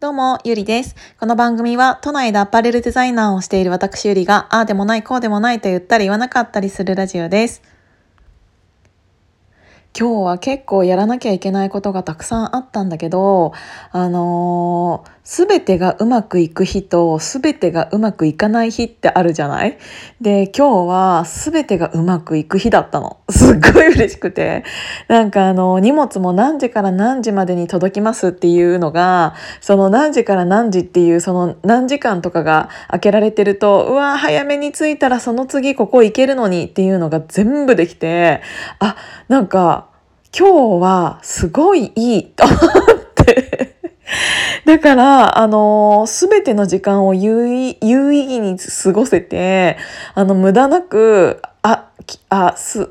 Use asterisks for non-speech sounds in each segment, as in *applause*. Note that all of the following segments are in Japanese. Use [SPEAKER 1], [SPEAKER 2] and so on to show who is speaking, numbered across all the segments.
[SPEAKER 1] どうも、ゆりです。この番組は、都内でアパレルデザイナーをしている私ゆりが、ああでもない、こうでもないと言ったり言わなかったりするラジオです。今日は結構やらなきゃいけないことがたくさんあったんだけど、あのー、全てがうまくいく日と全てがうまくいかない日ってあるじゃない？で、今日は全てがうまくいく日だったの。すっごい嬉しくて。なんかあの、荷物も何時から何時までに届きますっていうのが、その何時から何時っていうその何時間とかが開けられてると、うわ、早めに着いたらその次ここ行けるのにっていうのが全部できて、あ、なんか、今日はすごいいいと思ってだから、あのすべての時間を有意有意義に過ごせて、あの、無駄なく、あ、あ、す、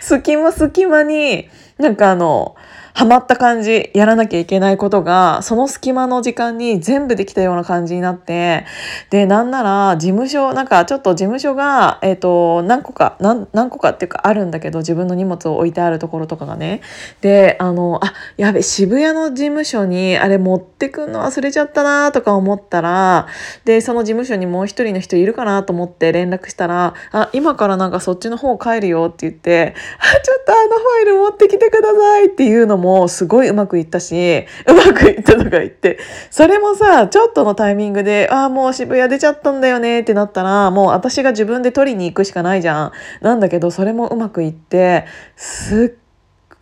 [SPEAKER 1] 隙間隙間に、なんかあの、ハマった感じ、やらなきゃいけないことが、その隙間の時間に全部できたような感じになって、で、なんなら、事務所、なんかちょっと事務所が、えっ、ー、と、何個か、何、何個かっていうかあるんだけど、自分の荷物を置いてあるところとかがね。で、あの、あ、やべ、渋谷の事務所に、あれ持ってくんの忘れちゃったなとか思ったら、で、その事務所にもう一人の人いるかなと思って連絡したら、あ、今からなんかそっちの方帰るよって言って、あ、ちょっとあのファイル持ってきてくださいっていうのも、もすごいうまくいったし、うまくいったとか言って、それもさ、ちょっとのタイミングで、ああ、もう渋谷出ちゃったんだよねってなったら、もう私が自分で取りに行くしかないじゃん。なんだけど、それもうまくいって、すっ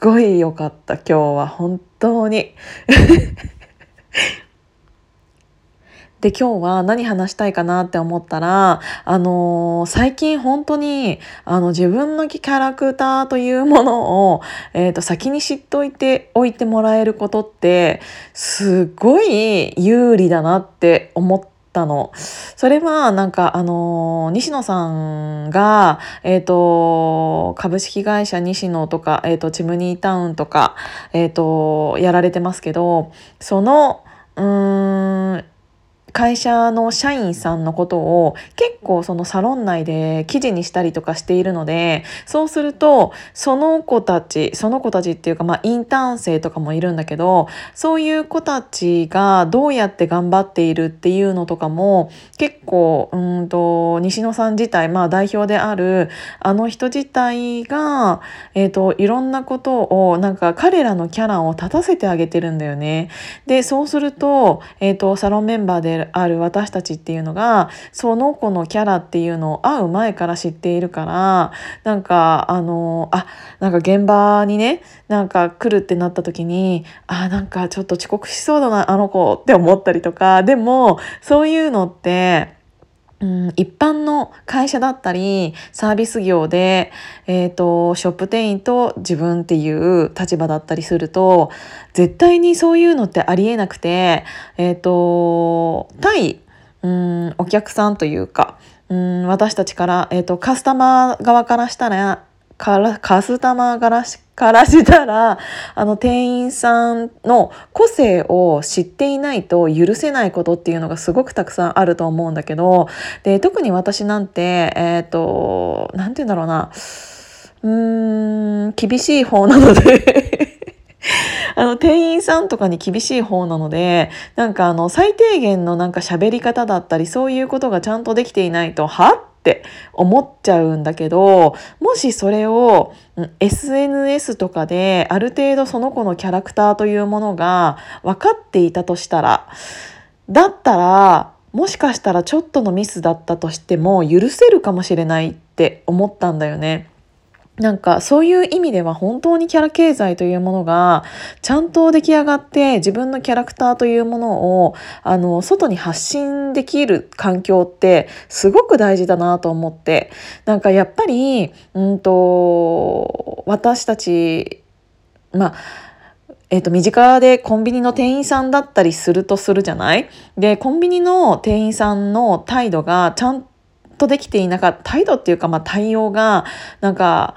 [SPEAKER 1] ごい良かった、今日は。本当に。で今日は何話したいかなって思ったら、あのー、最近本当にあの自分のキャラクターというものを、えーと、先に知っておいておいてもらえることってすごい有利だなって思ったの。それはなんかあの西野さんが、えーと、株式会社西野とか、えーと、チムニータウンとか、えー、とやられてますけどそのうーん会社の社員さんのことを結構そのサロン内で記事にしたりとかしているのでそうするとその子たちその子たちっていうかまあインターン生とかもいるんだけどそういう子たちがどうやって頑張っているっていうのとかも結構うんと西野さん自体まあ代表であるあの人自体が、えーと、いろんなことをなんか彼らのキャラを立たせてあげてるんだよね。でそうすると,、えーとサロンメンバーである私たちっていうのがその子のキャラっていうのを会う前から知っているからなんかあのあなんか現場にねなんか来るってなった時にあなんかちょっと遅刻しそうだなあの子って思ったりとかでもそういうのってうん、一般の会社だったりサービス業で、えーと、ショップ店員と自分っていう立場だったりすると絶対にそういうのってありえなくて、えーと、対、うん、お客さんというか、うん、私たちから、えーとカスタマー側からしたらからカスタマーからからしたらあの店員さんの個性を知っていないと許せないことっていうのがすごくたくさんあると思うんだけどで特に私なんてえっ、ー、と何て言うんだろうな。うーん厳しい方なので。*laughs* あの、店員さんとかに厳しい方なので、なんかあの、最低限のなんか喋り方だったり、そういうことがちゃんとできていないと、はって思っちゃうんだけどもしそれを SNS とかである程度その子のキャラクターというものが分かっていたとしたらだったらもしかしたらちょっとのミスだったとしても許せるかもしれないって思ったんだよね。なんかそういう意味では本当にキャラ経済というものがちゃんと出来上がって自分のキャラクターというものをあの外に発信できる環境ってすごく大事だなと思って。なんかやっぱりうんと私たちまあえーと、身近でコンビニの店員さんだったりするとするじゃない？でコンビニの店員さんの態度がちゃんとできていなかった態度っていうか、まあ、対応がなんか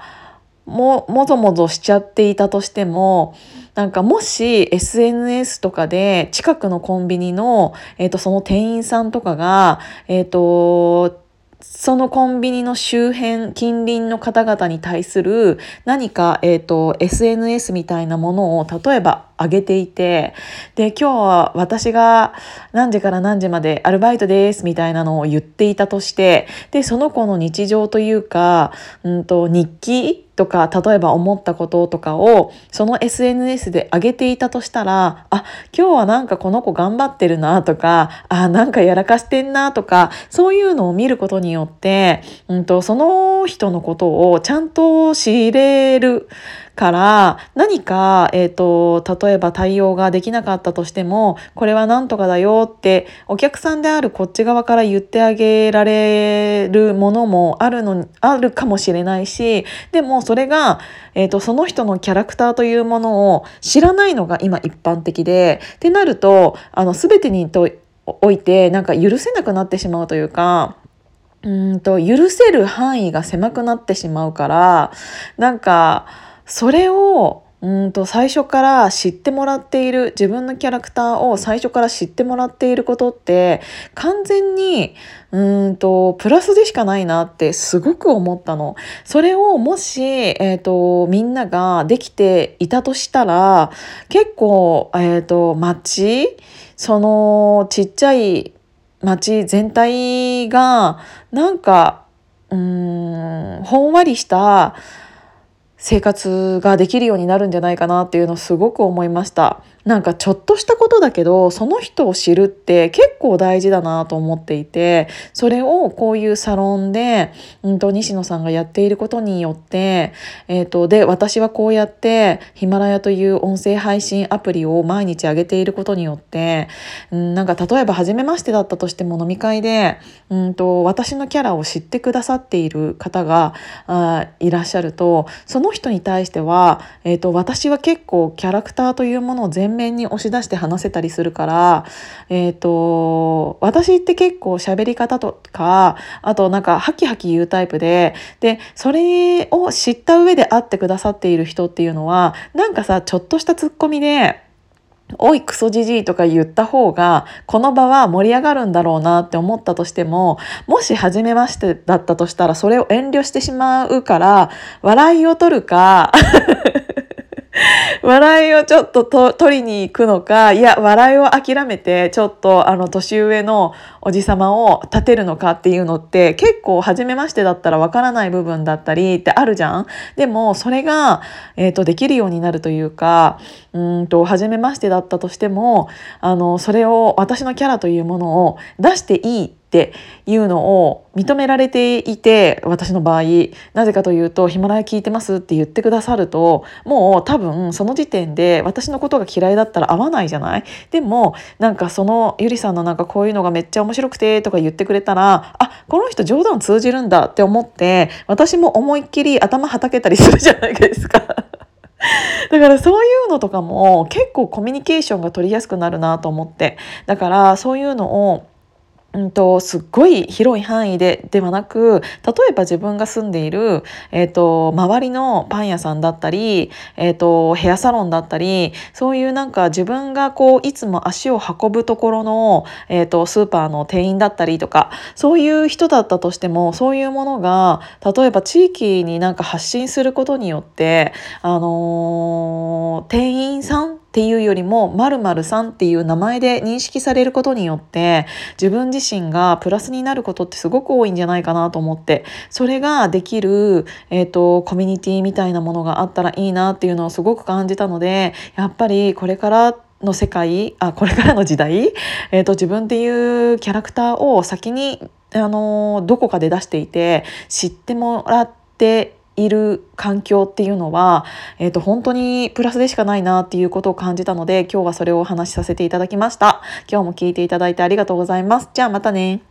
[SPEAKER 1] ももぞもぞしちゃっていたとしてもなんかもし SNS とかで近くのコンビニの、えーと、その店員さんとかが、えーと、そのコンビニの周辺近隣の方々に対する何か、えーと SNS みたいなものを例えば上げていてで今日は私が何時から何時までアルバイトですみたいなのを言っていたとしてでその子の日常というか、うんと、日記とか例えば思ったこととかをその SNS で上げていたとしたらあ今日はなんかこの子頑張ってるなとかあなんかやらかしてんなとかそういうのを見ることによって、うんと、その人のことをちゃんと知れるから何か、えーと、例えば対応ができなかったとしてもこれは何とかだよってお客さんであるこっち側から言ってあげられるものもあるのあるかもしれないしでもそれが、えーと、その人のキャラクターというものを知らないのが今一般的でってなるとあの全てにとおいてなんか許せなくなってしまうというか。うんと許せる範囲が狭くなってしまうからなんかそれをうんと最初から知ってもらっている自分のキャラクターを最初から知ってもらっていることって完全にうんとプラスでしかないなってすごく思ったの。それをもし、えーと、みんなができていたとしたら結構、えーと、街そのちっちゃい街全体がなんかうんほんわりした生活ができるようになるんじゃないかなっていうのをすごく思いました。なんかちょっとしたことだけどその人を知るって結構大事だなと思っていてそれをこういうサロンで、うんと、西野さんがやっていることによって、えーと、で私はこうやってヒマラヤという音声配信アプリを毎日上げていることによって、うん、なんか例えば初めましてだったとしても飲み会で、うんと、私のキャラを知ってくださっている方があいらっしゃるとそのの人に対しては、えーと私は結構キャラクターというものを前面に押し出して話せたりするから、えっ、ー、と、私って結構喋り方とか、あとなんかハキハキ言うタイプで、で、それを知った上で会ってくださっている人っていうのは、なんかさ、ちょっとしたツッコミで、おいクソじじいとか言った方がこの場は盛り上がるんだろうなって思ったとしてももし初めましてだったとしたらそれを遠慮してしまうから笑いを取るか *laughs* 笑いをちょっとと取りに行くのかいや笑いを諦めてちょっとあの年上のおじさまを立てるのかっていうのって結構初めましてだったらわからない部分だったりってあるじゃん。でもそれが、えーと、できるようになるというかうんと初めましてだったとしてもあのそれを私のキャラというものを出していいっていうのを認められていて私の場合なぜかというと「ヒマラヤ聞いてます」って言ってくださるともう多分その時点で私のことが嫌いだったら合わないじゃない？でもなんかそのゆりさんのなんかこういうのがめっちゃ面白くてとか言ってくれたらあこの人冗談通じるんだって思って私も思いっきり頭はたけたりするじゃないですか。*laughs* だからそういうのとかも結構コミュニケーションが取りやすくなるなと思ってだからそういうのをうんと、すっごい広い範囲でではなく例えば自分が住んでいる、えーと、周りのパン屋さんだったり、えーと、ヘアサロンだったりそういうなんか自分がこういつも足を運ぶところの、えーと、スーパーの店員だったりとかそういう人だったとしてもそういうものが例えば地域になんか発信することによって、あのー、店員さんっていうよりも〇〇さんっていう名前で認識されることによって自分自身がプラスになることってすごく多いんじゃないかなと思ってそれができる、えーと、コミュニティみたいなものがあったらいいなっていうのをすごく感じたのでやっぱりこれからの世界あこれからの時代、えーと、自分っていうキャラクターを先にあのどこかで出していて知ってもらっている環境っていうのは、えーと、本当にプラスでしかないなっていうことを感じたので今日はそれをお話しさせていただきました。今日も聞いていただいてありがとうございます。じゃあまたね。